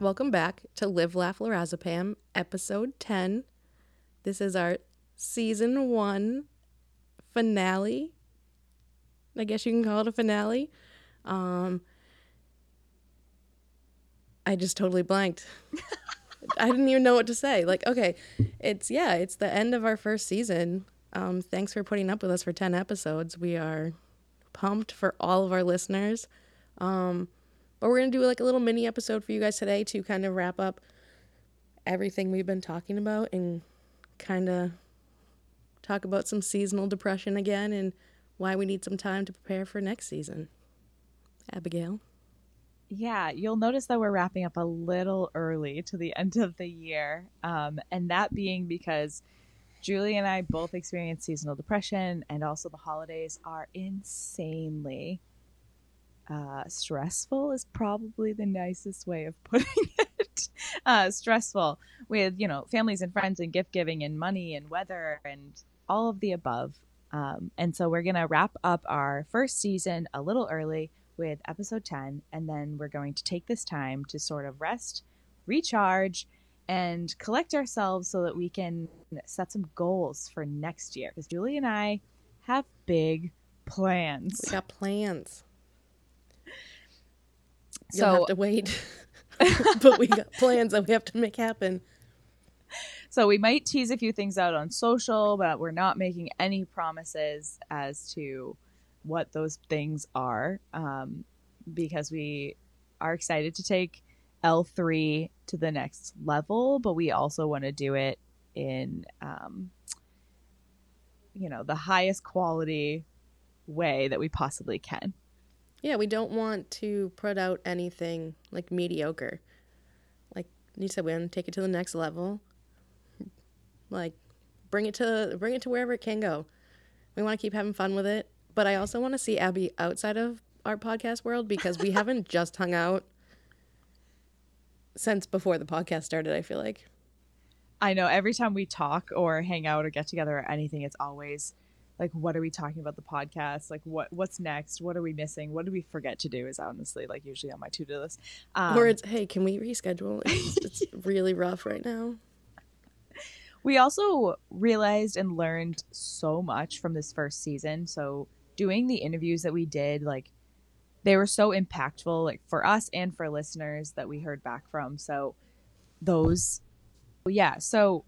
Welcome back to Live Laugh Lorazepam, episode 10. This is our season one finale. I guess you can call it a finale. Um, I just totally blanked. I didn't even know what to say. Like, okay, it's yeah, it's the end of our first season. Um, thanks for putting up with us for 10 episodes. We are pumped for all of our listeners. Um, but we're going to do like a little mini episode for you guys today to kind of wrap up everything we've been talking about and kind of talk about some seasonal depression again and why we need some time to prepare for next season. Abigail. Yeah, you'll notice that we're wrapping up a little early to the end of the year. Um, and that being because Julie and I both experience seasonal depression, and also the holidays are insanely uh, stressful, is probably the nicest way of putting it. Uh, stressful with, you know, families and friends, and gift giving, and money, and weather, and all of the above. Um, and so we're going to wrap up our first season a little early with episode 10. And then we're going to take this time to sort of rest, recharge, and collect ourselves so that we can set some goals for next year. Because Julie and I have big plans. We got plans. So You'll have to wait. but we got plans that we have to make happen. So we might tease a few things out on social, but we're not making any promises as to what those things are um, because we are excited to take L3 to the next level, but we also want to do it in, um, you know, the highest quality way that we possibly can. Yeah, we don't want to put out anything like mediocre. Like you said, we want to take it to the next level. Like bring it to bring it to wherever it can go. We want to keep having fun with it, but I also want to see Abby outside of our podcast world because we haven't just hung out since before the podcast started, I feel like. I know every time we talk or hang out or get together or anything, it's always like, what are we talking about the podcast? Like, what what's next? What are we missing? What did we forget to do? Is honestly like usually on my to do list. Um, or it's hey, can we reschedule? It's, it's really rough right now. we also realized and learned so much from this first season. So doing the interviews that we did, like they were so impactful, like for us and for listeners that we heard back from. So those, yeah. So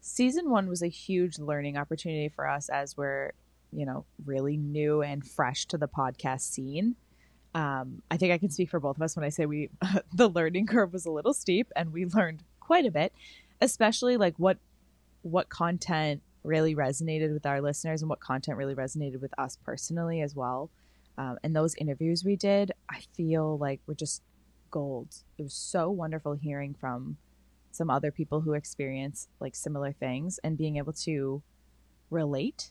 season one was a huge learning opportunity for us as we're, you know, really new and fresh to the podcast scene. Um, I think I can speak for both of us when I say we, the learning curve was a little steep and we learned quite a bit, especially like what, what content really resonated with our listeners and what content really resonated with us personally as well. Um, and those interviews we did, I feel like were just gold. It was so wonderful hearing from some other people who experience like similar things and being able to relate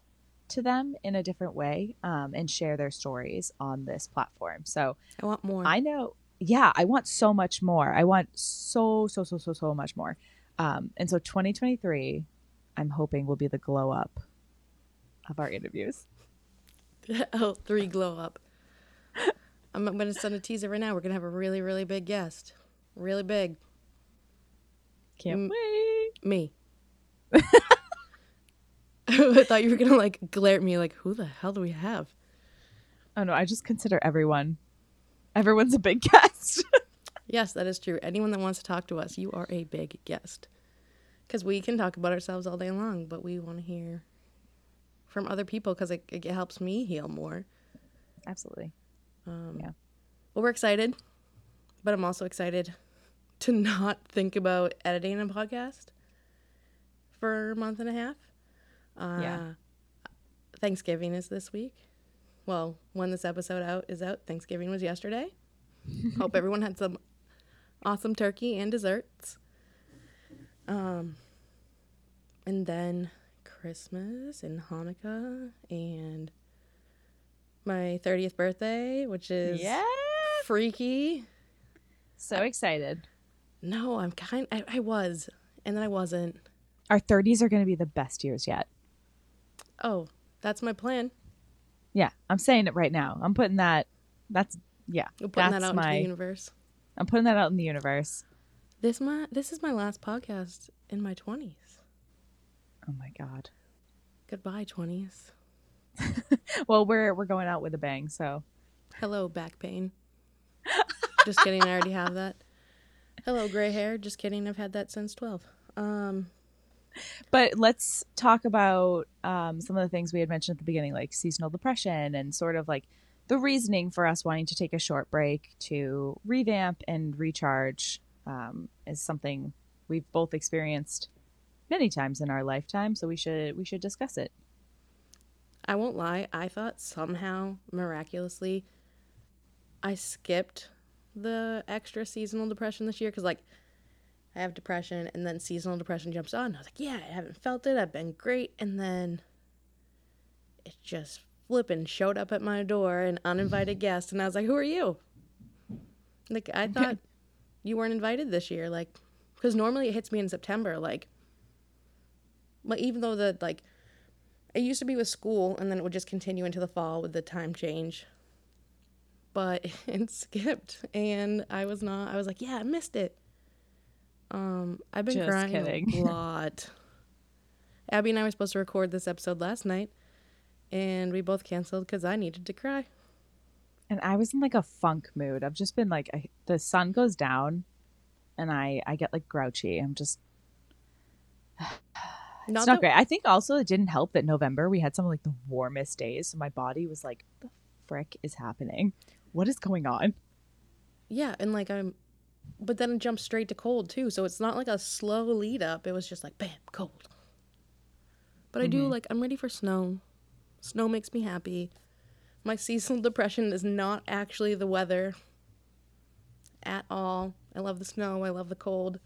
to them in a different way um, and share their stories on this platform. So I want more. I know, yeah, I want so much more. I want so, so, so, so, so much more. Um, and so 2023, I'm hoping will be the glow up of our interviews. oh, three glow up. I'm, going to send a teaser right now. We're going to have a really, really big guest. Really big. Can't Mm. wait. Me. I thought you were going to like glare at me like, who the hell do we have? Oh no, I just consider everyone. Everyone's a big guest. Yes, that is true. Anyone that wants to talk to us, you are a big guest. Because we can talk about ourselves all day long, but we want to hear from other people because it, it helps me heal more. Absolutely. Um, Yeah. Well, we're excited, but I'm also excited to not think about editing a podcast for a month and a half. Uh, Yeah. Thanksgiving is this week. Well, when this episode out is out, Thanksgiving was yesterday. Hope everyone had some awesome turkey and desserts. Um, and then Christmas and Hanukkah and my 30th birthday, which is yeah. freaky. So excited. No, I'm kind I, I was and then I wasn't. Our 30s are going to be the best years yet. Oh, That's my plan. Yeah, I'm saying it right now. I'm putting that. That's yeah. We're putting that's that out my. into the universe. I'm putting that out in the universe. This my this is my last podcast in my twenties. Oh my god. Goodbye, twenties. Well, we're we're going out with a bang. So Hello, back pain. Just kidding, I already have that. Hello, gray hair. Just kidding, I've had that since twelve. Um, But let's talk about um, some of the things we had mentioned at the beginning, like seasonal depression and sort of like the reasoning for us wanting to take a short break to revamp and recharge um, is something we've both experienced many times in our lifetime. So we should we should discuss it. I won't lie. I thought somehow, miraculously, I skipped the extra seasonal depression this year because, like, I have depression and then seasonal depression jumps on. I was like, yeah, I haven't felt it. I've been great. And then it just flipping showed up at my door, an uninvited guest. And I was like, who are you? Like, I thought you weren't invited this year. Like, because normally it hits me in September. Like, but even though the, like, it used to be with school and then it would just continue into the fall with the time change but it skipped and i was not i was like yeah i missed it um i've been Just crying kidding. a lot abby and i were supposed to record this episode last night and we both canceled because i needed to cry And I was in like a funk mood. I've just been like, I, the sun goes down, and I I get like grouchy. I'm just not, it's not great. I think also it didn't help that November we had some of like the warmest days, so my body was like, "The frick is happening? What is going on?" yeah and like i'm but then it jumped straight to cold too so it's not like a slow lead up it was just like bam cold but i do Mhm. like i'm ready for snow snow makes me happy my seasonal depression is not actually the weather at all i love the snow i love the cold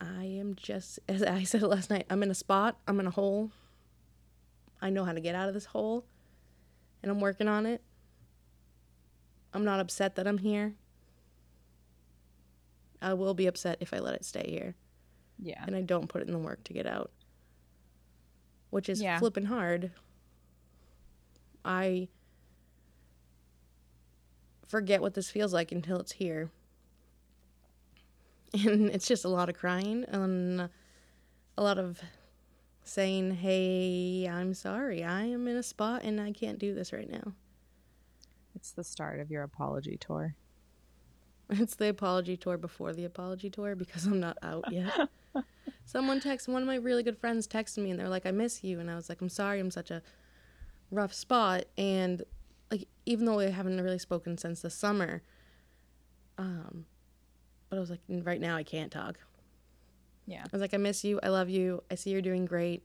i am just as i said last night i'm in a spot i'm in a hole i know how to get out of this hole and i'm working on it i'm not upset that i'm here I will be upset if I let it stay here Yeah, and I don't put it in the work to get out. Which is Yeah. flipping hard. I forget what this feels like until it's here. And it's just a lot of crying and a lot of saying, "Hey, I'm sorry. I am in a spot and I can't do this right now." it's the start of your apology tour. It's the apology tour before the apology tour because I'm not out yet. Someone texted, one of my really good friends texted me and they're like, I miss you. And I was like, I'm sorry, I'm such a rough spot. And like, even though I haven't really spoken since the summer, um, but I was like, right now I can't talk. Yeah, I was like, I miss you. I love you. I see you're doing great.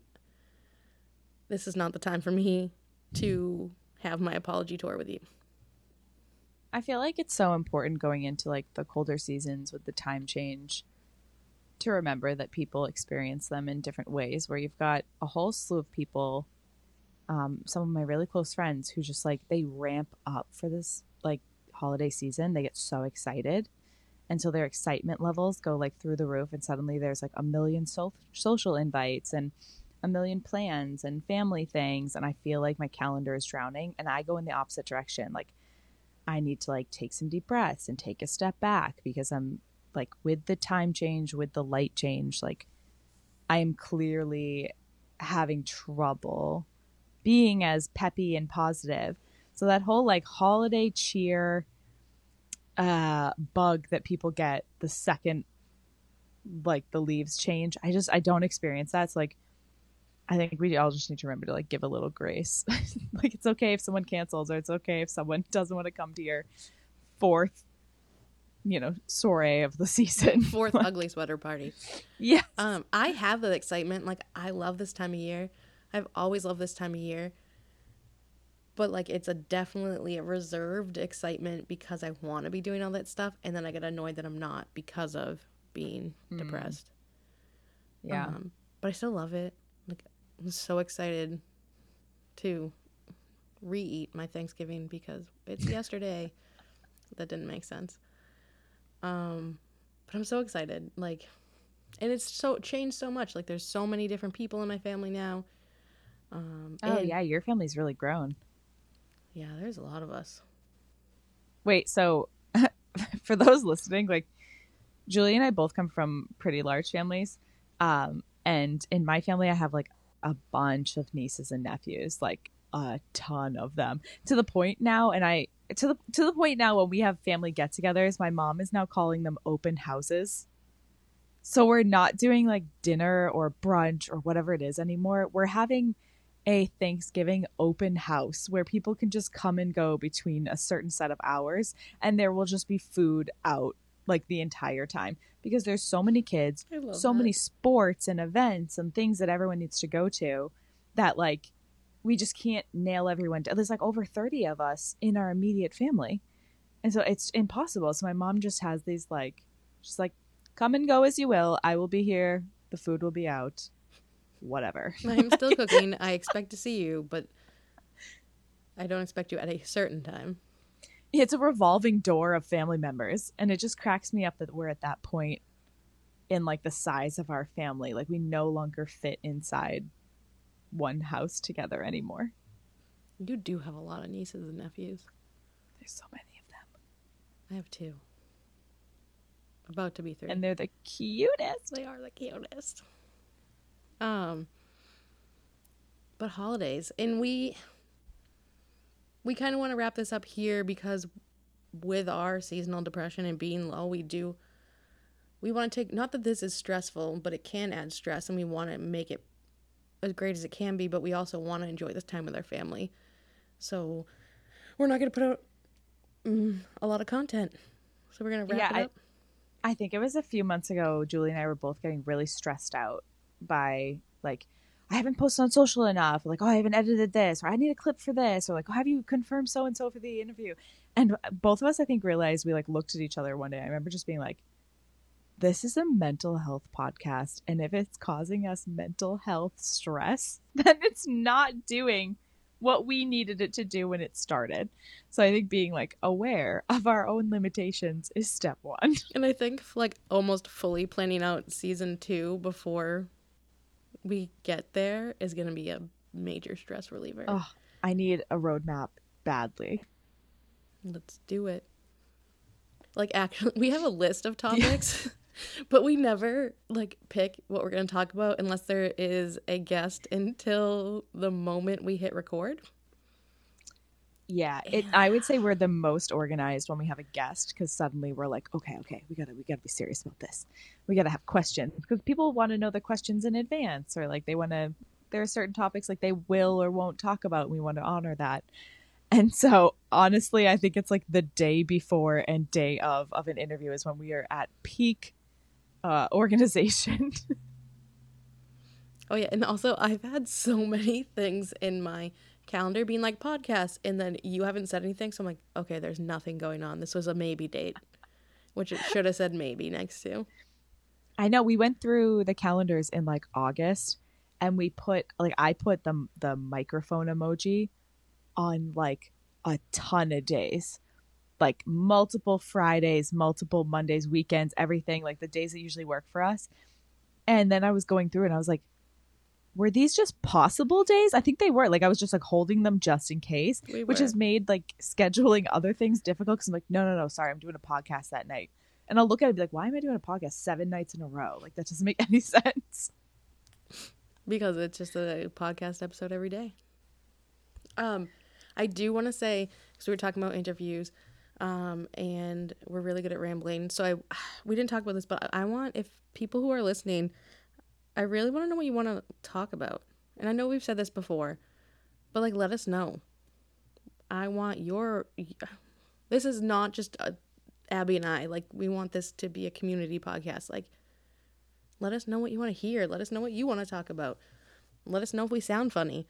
This is not the time for me to have my apology tour with you. I feel like it's so important going into like the colder seasons with the time change to remember that people experience them in different ways. Where you've got a whole slew of people, um, some of my really close friends who just like they ramp up for this like holiday season. They get so excited. And so their excitement levels go like through the roof, and suddenly there's like a million so- social invites and a million plans and family things. And I feel like my calendar is drowning, and I go in the opposite direction. Like, I need to like take some deep breaths and take a step back because I'm like with the time change, with the light change, like I am clearly having trouble being as peppy and positive. So that whole like holiday cheer uh bug that people get the second like the leaves change, I just I don't experience that. It's like I think we all just need to remember to like give a little grace. like it's okay if someone cancels or it's okay if someone doesn't want to come to your fourth, you know, soiree of the season. Fourth ugly sweater party. yeah. Um, I have the excitement. Like I love this time of year. I've always loved this time of year. But like it's a definitely a reserved excitement because I want to be doing all that stuff, and then I get annoyed that I'm not because of being Mm. depressed. Yeah. Um, but I still love it. Like I'm so excited to re-eat my Thanksgiving because it's yesterday. that didn't make sense. Um, but I'm so excited. Like, and it's so changed so much. Like, there's so many different people in my family now. Um, Oh yeah, your family's really grown. Yeah. There's a lot of us. Wait, so for those listening, like Julie and I both come from pretty large families. Um, and in my family, I have like a bunch of nieces and nephews, like a ton of them, to the point now. And I to the to the point now when we have family get-togethers, my mom is now calling them open houses. So we're not doing like dinner or brunch or whatever it is anymore. We're having a Thanksgiving open house where people can just come and go between a certain set of hours and there will just be food out like the entire time because there's so many kids, so that. many sports and events and things that everyone needs to go to that like we just can't nail everyone down. There's like over 30 of us in our immediate family. And so it's impossible. So my mom just has these like she's like come and go as you will. I will be here. The food will be out. Whatever. I'm still cooking. I expect to see you, but I don't expect you at a certain time. it's a revolving door of family members and it just cracks me up that we're at that point in like the size of our family like we no longer fit inside one house together anymore You do have a lot of nieces and nephews. there's so many of them I have two. About to be three. and they're the cutest they are the cutest. Um, but holidays, and we we kind of want to wrap this up here because with our seasonal depression and being low, we do we want to take not that this is stressful, but it can add stress, and we want to make it as great as it can be. But we also want to enjoy this time with our family, so we're not going to put out mm, a lot of content. So we're gonna wrap Yeah, it I- up. I think it was a few months ago, Julie and I were both getting really stressed out by like, I haven't posted on social enough, like, oh, I haven't edited this, or I need a clip for this, or like, oh, have you confirmed so and so for the interview? And uh, both of us, I think, realized we like looked at each other one day. I remember just being like, this is a mental health podcast. And if it's causing us mental health stress, then it's not doing what we needed it to do when it started. So I think being like aware of our own limitations is step one. And I think like almost fully planning out season two before we get there is gonna be a major stress reliever. Oh, I need a roadmap badly. Let's do it. Like actually we have a list of topics, but we never like pick what we're gonna talk about unless there is a guest until the moment we hit record. Yeah, it. I would say we're the most organized when we have a guest because suddenly we're like, okay, okay, we gotta, we gotta be serious about this. We gotta have questions because people want to know the questions in advance, or like they want to. There are certain topics like they will or won't talk about, and we want to honor that. And so, honestly, I think it's like the day before and day of of an interview is when we are at peak uh, organization. Oh yeah, and also I've had so many things in my calendar being like podcast and then you haven't said anything, so I'm like, okay, there's nothing going on. This was a maybe date, which it should have said maybe next to. I know we went through the calendars in like August and we put like I put the the microphone emoji on like a ton of days. Like multiple Fridays, multiple Mondays, weekends, everything, like the days that usually work for us. And then I was going through and I was like, were these just possible days? I think they were. Like I was just like holding them just in case, We which has made like scheduling other things difficult because I'm like, no, no, no, sorry, I'm doing a podcast that night. And I'll look at it and be like, why am I doing a podcast seven nights in a row? Like that doesn't make any sense. because it's just a podcast episode every day. Um, I do want to say because we were talking about interviews, um, and we're really good at rambling. So I, we didn't talk about this, but I want if people who are listening, I really want to know what you want to talk about. And I know we've said this before, but like, let us know. I want your. This is not just a, Abby and I. Like, we want this to be a community podcast. Like, let us know what you want to hear. Let us know what you want to talk about. Let us know if we sound funny.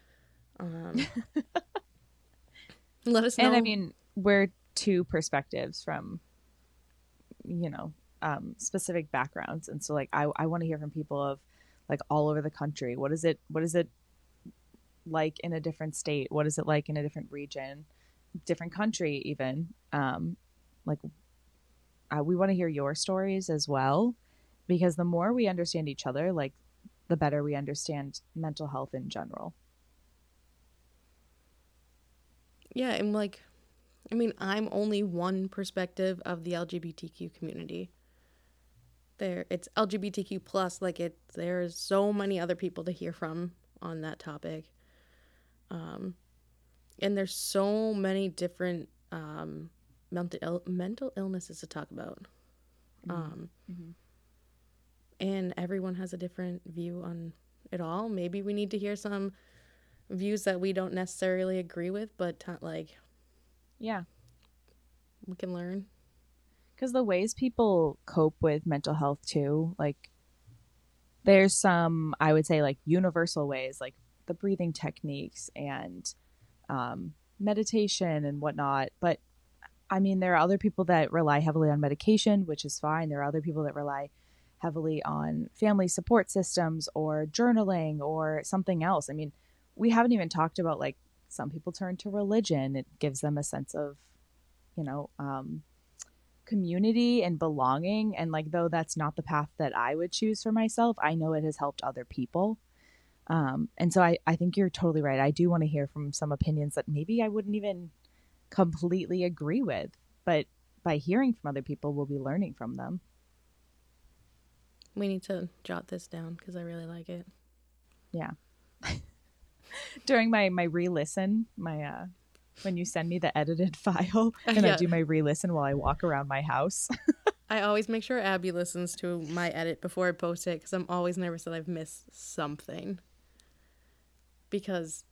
Um, let us know. And I mean, we're two perspectives from, you know, um, specific backgrounds. And so like I, I want to hear from people of like all over the country. What is it what is it like in a different state? What is it like in a different region? Different country even. Um, like uh, we want to hear your stories as well because the more we understand each other, like the better we understand mental health in general. Yeah, and like, I mean, I'm only one perspective of the LGBTQ community. There, it's LGBTQ plus. Like it, there's so many other people to hear from on that topic. Um, and there's so many different um, mental Ill- mental illnesses to talk about. Um, Mhm. and everyone has a different view on it all. Maybe we need to hear some views that we don't necessarily agree with, but t- like Yeah. we can learn. Because the ways people cope with mental health too like there's some i would say like universal ways like the breathing techniques and um, meditation and whatnot but i mean there are other people that rely heavily on medication which is fine. There are other people that rely heavily on family support systems or journaling or something else. I mean we haven't even talked about like some people turn to religion. It gives them a sense of you know um, community and belonging and like though that's not the path that i would choose for myself i know it has helped other people um, and so I, I think you're totally right i do want to hear from some opinions that maybe i wouldn't even completely agree with but by hearing from other people we'll be learning from them We need to jot this down because I really like it. Yeah. During my my re-listen my uh when you send me the edited file uh, and Yeah. i do my re-listen while i walk around my house I always make sure Abby listens to my edit before I post it because I'm always nervous that I've missed something. Because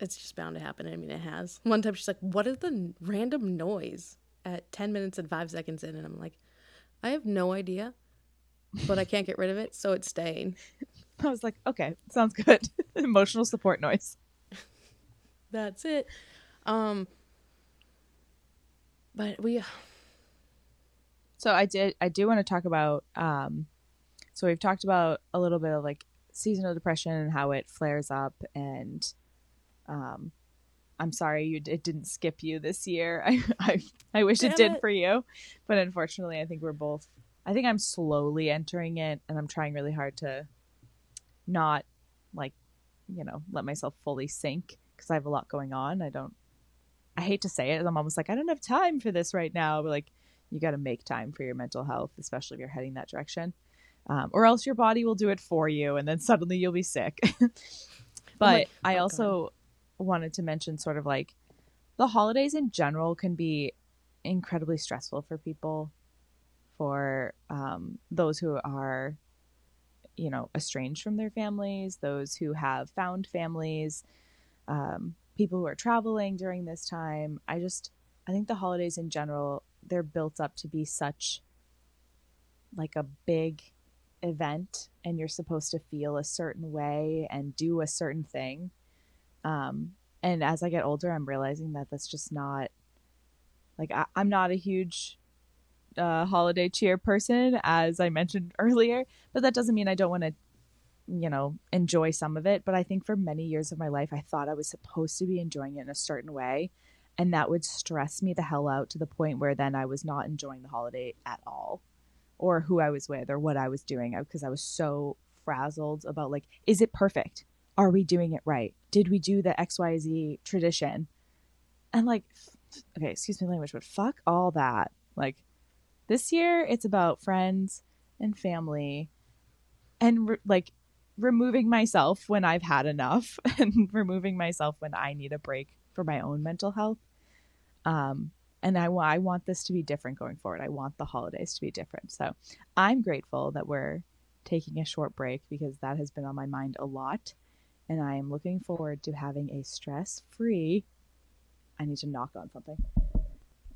it's just bound to happen. I mean, it has. One time she's like, What is the random noise at 10 minutes and 5 seconds in? And I'm like, I have no idea, but I can't get rid of it, so it's staying. i was like okay sounds good emotional support noise That's it. Um, but we, So I did I do want to talk about um so we've talked about a little bit of like seasonal depression and how it flares up and um I'm sorry you it didn't skip you this year. I I, I wish it did it. for you. But unfortunately I think we're both I think I'm slowly entering it and I'm trying really hard to not like you know let myself fully sink because I have a lot going on. I don't I hate to say it. I'm almost like I don't have time for this right now. But like you got to make time for your mental health, especially if you're heading that direction, um, or else your body will do it for you, and then suddenly you'll be sick. but I oh, go also wanted to mention sort of like the holidays in general can be incredibly stressful for people, for um, those who are, you know, estranged from their families, those who have found families, um, people who are traveling during this time. I just, I think the holidays in general, they're built up to be such like a big event and you're supposed to feel a certain way and do a certain thing. Um, and as I get older, I'm realizing that that's just not like I, I'm not a huge uh, holiday cheer person, as I mentioned earlier, but that doesn't mean I don't want to, you know, enjoy some of it. But I think for many years of my life, I thought I was supposed to be enjoying it in a certain way. And that would stress me the hell out to the point where then I was not enjoying the holiday at all or who I was with or what I was doing uh, because I was so frazzled about like, is it perfect? Are we doing it right? Did we do the XYZ tradition? And like, okay, excuse me language, but fuck all that. Like, this year it's about friends and family and like removing myself when I've had enough and removing myself when I need a break for my own mental health. Um, and I, I want this to be different going forward. I want the holidays to be different. So I'm grateful that we're taking a short break because that has been on my mind a lot. And I am looking forward to having a stress free, I need to knock on something,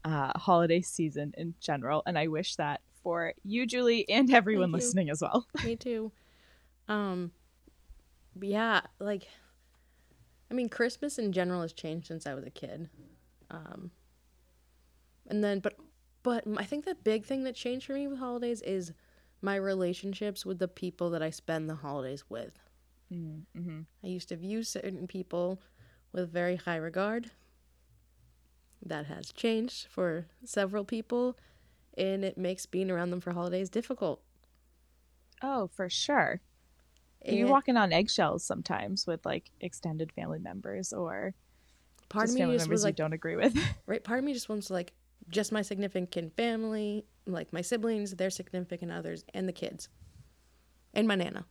uh, holiday season in general. And I wish that for you, Julie, and everyone listening as well. Me too. Um, yeah, like, I mean, Christmas in general has changed since I was a kid. Um, and then, but, but I think the big thing that changed for me with holidays is my relationships with the people that I spend the holidays with. Mm-hmm. I used to view certain people with very high regard. That has changed for several people, and it makes being around them for holidays difficult. Oh, for sure. You're walking on eggshells sometimes with like extended family members or part of me family just members was like, you don't agree with. right. Part of me just wants to like just my significant family, like my siblings, their significant others, and the kids, and my nana.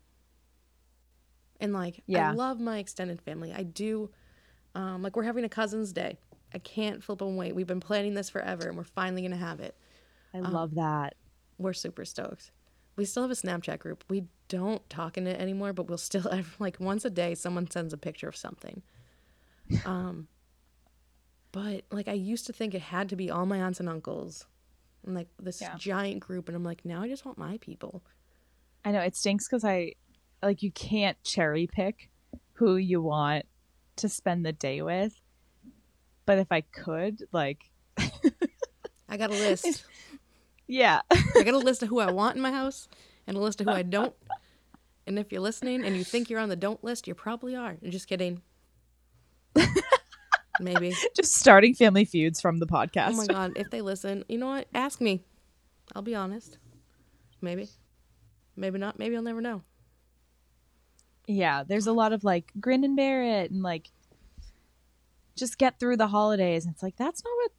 And like, Yeah. I love my extended family. I do. Um, like we're having a cousins day. I can't flip and wait. We've been planning this forever, and we're finally gonna have it. I Um, love that. We're super stoked. We still have a Snapchat group. We don't talk in it anymore, but we'll still have like once a day someone sends a picture of something. Um but like I used to think it had to be all my aunts and uncles and like this Yeah. giant group and I'm like now I just want my people. I know it stinks because I like you can't cherry pick who you want to spend the day with. But if I could, like, I got a list. Yeah, I got a list of who I want in my house and a list of who I don't. And if you're listening and you think you're on the don't list, you probably are. Just kidding. Maybe. just starting family feuds from the podcast. Oh my god, if they listen, you know what? Ask me. I'll be honest. Maybe. Maybe not. Maybe I'll never know. Yeah, there's a lot of like grin and bear it and like just get through the holidays. And it's like that's not what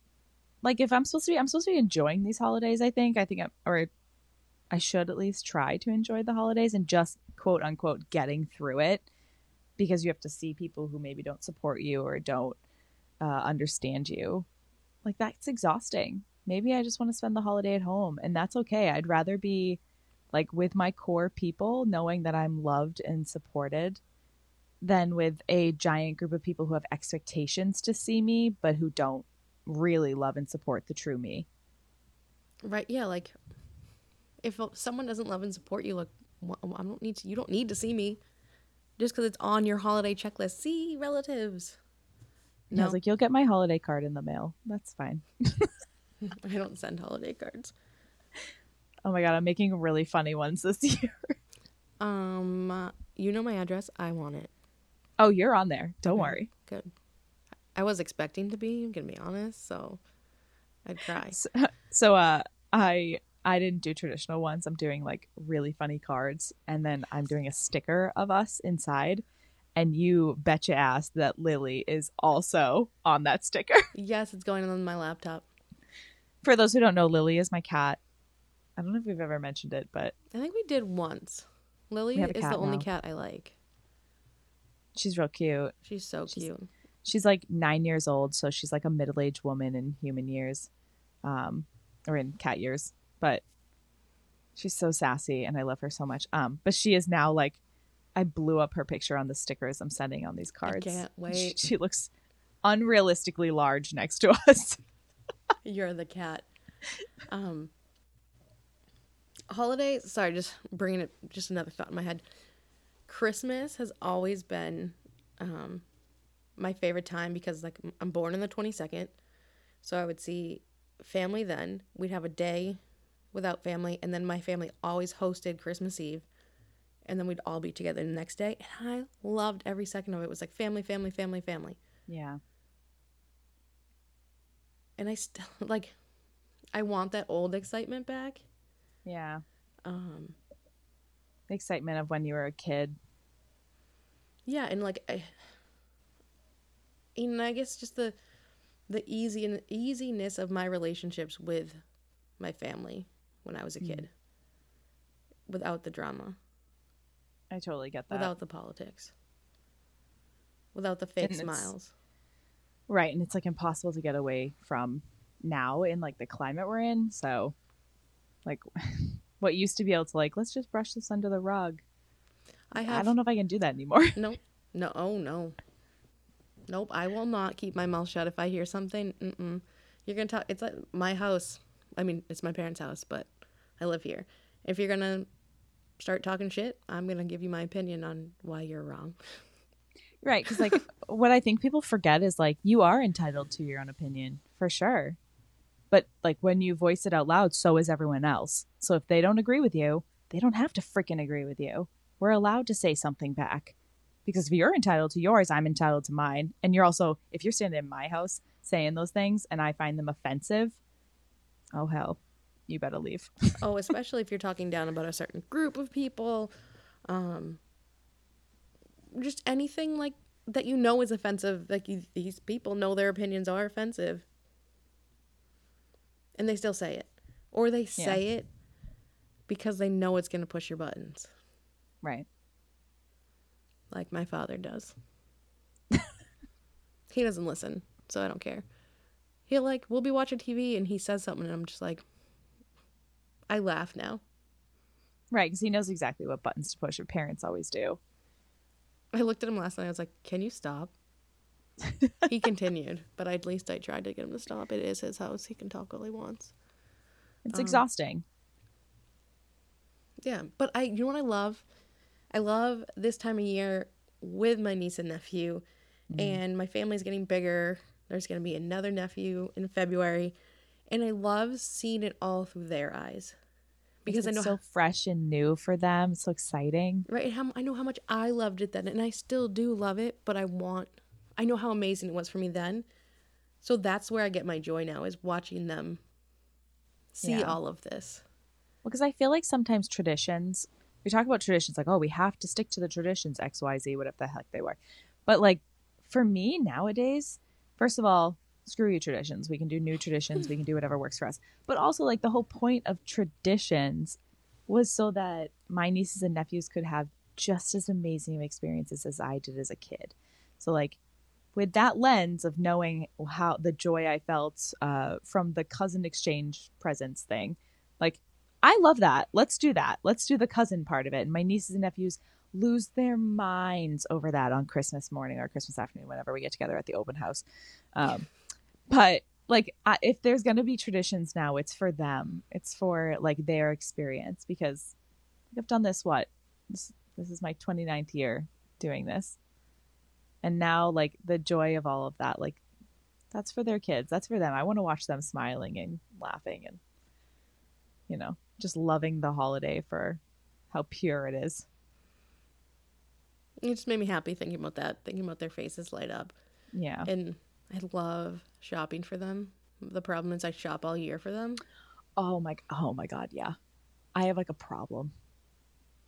like if I'm supposed to be I'm supposed to be enjoying these holidays, I think. I think I'm or I should at least try to enjoy the holidays and just quote unquote getting through it because you have to see people who maybe don't support you or don't uh, understand you. Like that's exhausting. Maybe I just want to spend the holiday at home and that's okay. I'd rather be like with my core people, knowing that I'm loved and supported, than with a giant group of people who have expectations to see me, but who don't really love and support the true me. Right? Yeah, like if someone doesn't love and support you, like wh- I don't need to you don't need to see me just cuz it's on your holiday checklist. See relatives. And I No. was like, you'll get my holiday card in the mail. That's fine. I don't send holiday cards. Oh my god, I'm making really funny ones this year. Um uh, you know my address. I want it. Oh, you're on there. Don't Okay. worry. Good. I was expecting to be, I'm to be honest, so I'd cry. So, so uh I I didn't do traditional ones. I'm doing like really funny cards and then I'm doing a sticker of us inside. And you bet your ass that Lily is also on that sticker. Yes, it's going on my laptop. For those who don't know, Lily is my cat. I don't know if we've ever mentioned it, but I think we did once. Lily We have a is the cat only cat I like. she's real cute. She's so She's- cute. She's like nine years old, so she's like a middle aged woman in human years, um, or in cat years. But she's so sassy, and I love her so much. Um, but she is now like, I blew up her picture on the stickers I'm sending on these cards. can't She- wait. She, looks unrealistically large next to us. You're the cat. Um, holidays. Sorry, just bringing it. Just another thought in my head. Christmas has always been um, my favorite time because like I'm born on the 22nd, so I would see family then. We'd have a day without family, and then my family always hosted Christmas Eve, and then we'd all be together the next day. And I loved every second of it. It was like family, family, family, family. yeah, And I still like. I want that old excitement back. yeah. Um, The excitement of when you were a kid. yeah, and like, I, and I guess just the the easy and easiness of my relationships with my family when I was a Mm. kid, without the drama, I totally get that. without the politics, without the fake And smiles. Right, and it's like impossible to get away from now in like the climate we're in. So, like, what used to be able to like, let's just brush this under the rug. I have. I, don't know if I can do that anymore. no, no, oh no, nope. I will not keep my mouth shut if I hear something. Mm-mm. You're gonna talk. It's like my house. I mean, it's my parents' house, but I live here. If you're gonna start talking shit, I'm gonna give you my opinion on why you're wrong. right, because like what I think people forget is like you are entitled to your own opinion for sure, but like when you voice it out loud, so is everyone else. So if they don't agree with you, they don't have to freaking agree with you. We're allowed to say something back. Because if you're entitled to yours, I'm entitled to mine. And you're also, if you're standing in my house saying those things and I find them offensive, oh hell, you better leave. oh, especially if you're talking down about a certain group of people, um, just anything like that you know is offensive. Like you, these people know their opinions are offensive, and they still say it, or they say it because they know it's gonna push your buttons, Right. Like my father does. he doesn't listen, so I don't care. He'll like we'll be watching TV and he says something and I'm just like, I laugh now. Right, because he knows exactly what buttons to push. Your parents always do. I looked at him last night. I was like, "Can you stop?" he continued, but at least I tried to get him to stop. It is his house; he can talk all he wants. It's Um, exhausting. Yeah, but I, you know what I love? I love this time of year with my niece and nephew, mm-hmm. and my family's getting bigger. There's going to be another nephew in February, and I love seeing it all through their eyes because I it's know so fresh and new for them. So exciting. right how I know how much I loved it then, and I still do love it. But I want, I know how amazing it was for me then, so that's where I get my joy now is watching them see Yeah. all of this. Well, Because I feel like sometimes traditions, we talk about traditions like, oh, we have to stick to the traditions, X, Y, Z, whatever the heck they were. But like for me nowadays, first of all, screw you traditions. We can do new traditions. We can do whatever works for us. But also, like the whole point of traditions was so that my nieces and nephews could have just as amazing experiences as I did as a kid. So like with that lens of knowing how the joy I felt uh, from the cousin exchange presents thing, like I love that. Let's do that. Let's do the cousin part of it. And my nieces and nephews lose their minds over that on Christmas morning or Christmas afternoon, whenever we get together at the open house. Um, but like, I, if there's going to be traditions now, it's for them. It's for like their experience because I've done this, what? This, this is my 29th year doing this. And now, like, the joy of all of that, like, that's for their kids. That's for them. I want to watch them smiling and laughing and, you know, just loving the holiday for how pure it is. It just made me happy thinking about that, thinking about their faces light up. Yeah. And I love shopping for them. The problem is I shop all year for them. Oh my oh my god, yeah. I have like a problem.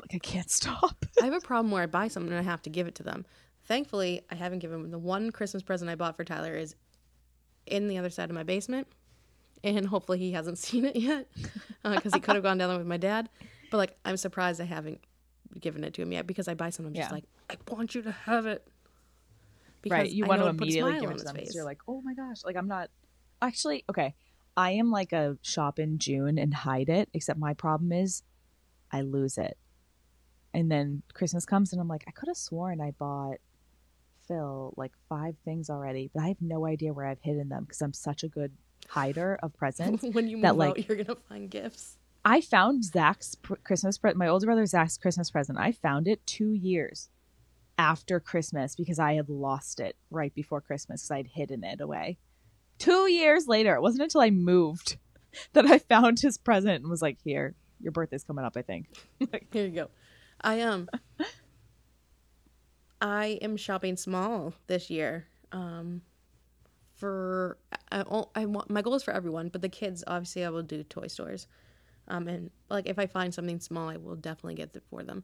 Like I can't stop. I have a problem where I buy something and I have to give it to them. Thankfully, I haven't given them the one Christmas present I bought for Tyler is in the other side of my basement. And hopefully he hasn't seen it yet uh, because he could have gone down there with my dad. But like, I'm surprised I haven't given it to him yet because I buy something. I'm just like, I want you to have it. right. You I want to immediately give it to them because you're like, oh my gosh. Like I'm not actually okay. I am like a shop in June and hide it, except my problem is I lose it. And then Christmas comes and I'm like, I could have sworn I bought Phil like five things already, but I have no idea where I've hidden them because I'm such a good hider of presents. when you move that, out, you're gonna find gifts. I found Zach's pr- Christmas present, my older brother Zach's Christmas present. I found it two years after Christmas because I had lost it right before Christmas because I'd hidden it away. Two years later, it wasn't until I moved that I found his present and was like, "Here, your birthday's coming up." I think. Here you go. I um I am shopping small this year. Um for I, I want my goal is for everyone, but the kids obviously I will do toy stores. Um and like if I find something small, I will definitely get it for them.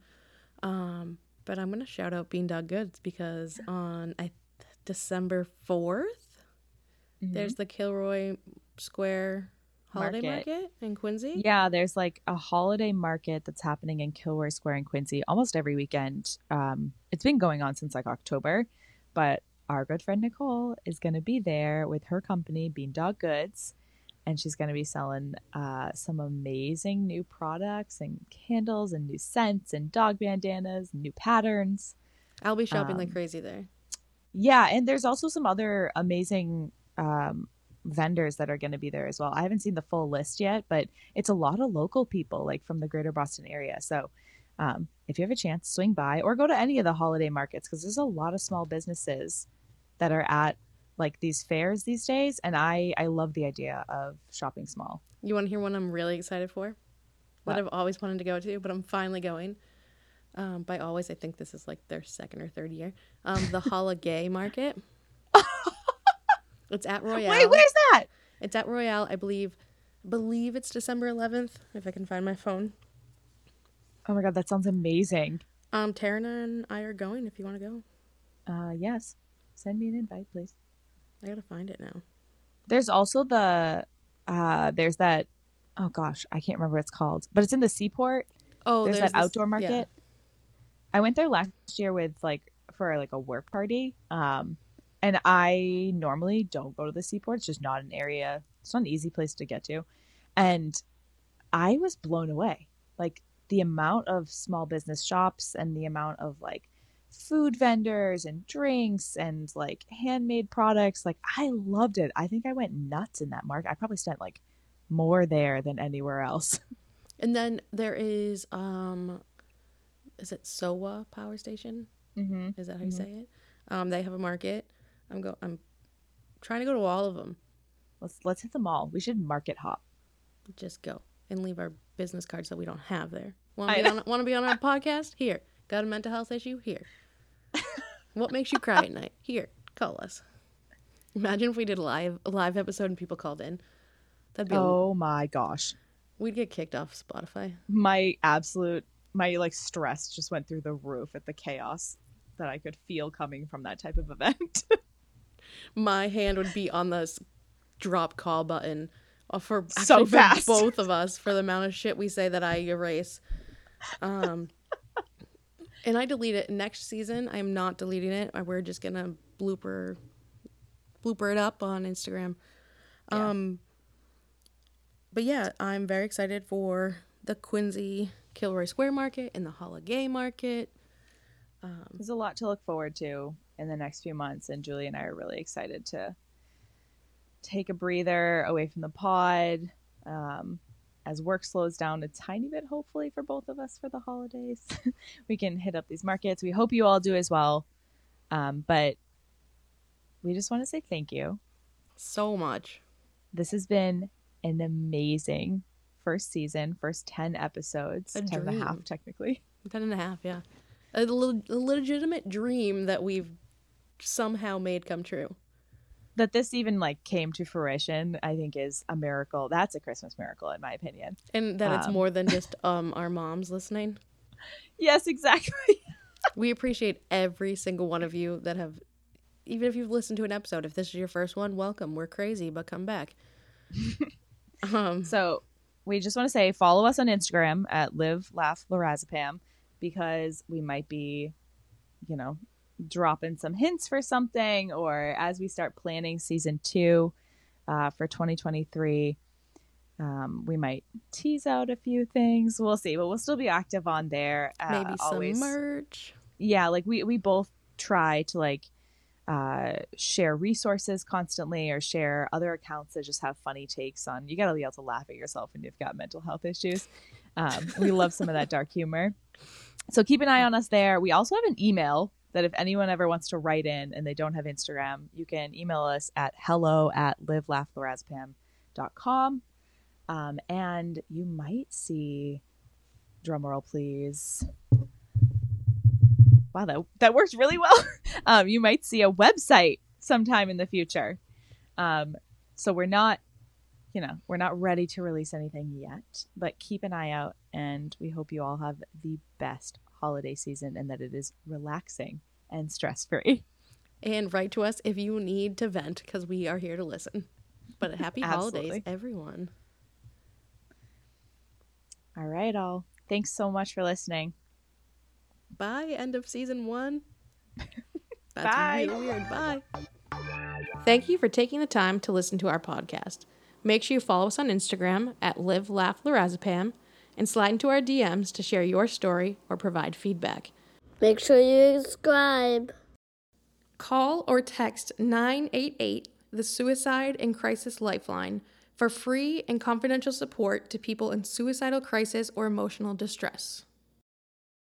Um but I'm going to shout out Beandog Goods because on I December 4th there's the Kilroy Square Holiday Market. Market, in Quincy. Yeah, there's like a holiday market that's happening in Kilroy Square in Quincy almost every weekend. Um, it's been going on since like October, but our good friend Nicole is going to be there with her company, Beandog Goods, and she's going to be selling uh, some amazing new products and candles and new scents and dog bandanas, and new patterns. I'll be shopping like Um, crazy there. Yeah, and there's also some other amazing um, vendors that are going to be there as well. I haven't seen the full list yet, but it's a lot of local people like from the greater Boston area. So um, if you have a chance, swing by or go to any of the holiday markets because there's a lot of small businesses that are at like these fairs these days, and I I love the idea of shopping small. You want to hear one I'm really excited for? What, What? I've always wanted to go to, but I'm finally going. Um, by always, I think this is like their second or third year. Um, the HollyGay Market. it's at Royale. Wait, where's that? It's at Royale. I believe. Believe it's December 11th. If I can find my phone. Oh my god, that sounds amazing. Um, Taryn and I are going. If you want to go. Uh, yes. Send me an invite, please. I gotta find it now. There's also the, uh, there's that, oh gosh, I can't remember what it's called, but it's in the seaport. Oh, there's, there's that this- outdoor market. yeah. I went there last year with like for like a work party. Um, and I normally don't go to the seaport. It's just not an area. It's not an easy place to get to, and I was blown away. Like the amount of small business shops and the amount of like food vendors and drinks and like handmade products. Like I loved it. I think I went nuts in that market. I probably spent like more there than anywhere else. And then there is um, is it SoWa Power Station? Mm-hmm. Is that how you Mhm. say it? Um, they have a market. I'm go. I'm trying to go to all of them. Let's let's hit them all. We should market hop. Just go and leave our business cards that we don't have there. Want to be on? Want to be on our podcast? Here. Got a mental health issue? Here. What makes you cry at night? Here. Call us. Imagine if we did a live a live episode and people called in. That'd be. Oh my gosh. we'd get kicked off Spotify. My absolute my like stress just went through the roof at the chaos that I could feel coming from that type of event. My hand would be on the drop call button uh, for So actually for fast. both of us for the amount of shit we say that I erase. Um, and I delete it next season. I'm not deleting it. We're just gonna blooper blooper it up on Instagram. Yeah. Um, but yeah, I'm very excited for the Quincy Kilroy Square Market and the HollyGay Market. Um, There's a lot to look forward to in the next few months, and Julie and I are really excited to take a breather away from the pod um, as work slows down a tiny bit, hopefully, for both of us for the holidays. we can hit up these markets. We hope you all do as well. Um, but we just want to say thank you. so much. This has been an amazing first season, first 10 episodes, A 10 and a half, dream. technically. Ten and a half, yeah. A, le- a legitimate dream that we've somehow made come true. That this even like came to fruition i think is a miracle that's a christmas miracle in my opinion And that it's Um. more than just um our moms listening. yes exactly We appreciate every single one of you that have even if you've listened to an episode, if this is your first one, welcome. We're crazy, but come back. um so we just want to say follow us on instagram at live laugh lorazepam because we might be you know dropping some hints for something or as we start planning season two uh, for 2023 um, we might tease out a few things. We'll see but we'll still be active on there uh, maybe some always. merch. yeah like we we both try to like uh share resources constantly or share other accounts that just have funny takes on. You gotta be able to laugh at yourself when you've got mental health issues. Um, we love some of that dark humor. So keep an eye on us there. We also have an email that if anyone ever wants to write in and they don't have instagram you can email us at hello at livelaughlorazepam.com um, and you might see drumroll please. Wow that, that worked really well. Um, you might see a website sometime in the future. Um, so we're not you know we're not ready to release anything yet but keep an eye out and we hope you all have the best holiday season and that it is relaxing and stress free And write to us if you need to vent because we are here to listen. But happy holidays, everyone. all right all thanks so much for listening Bye. End of season one. That's Bye. really weird. Bye. Thank you for taking the time to listen to our podcast. Make sure you follow us on Instagram at Live Laugh Lorazepam and slide into our DMs to share your story or provide feedback. Make sure you subscribe. Call or text 988, the Suicide and Crisis Lifeline, for free and confidential support to people in suicidal crisis or emotional distress.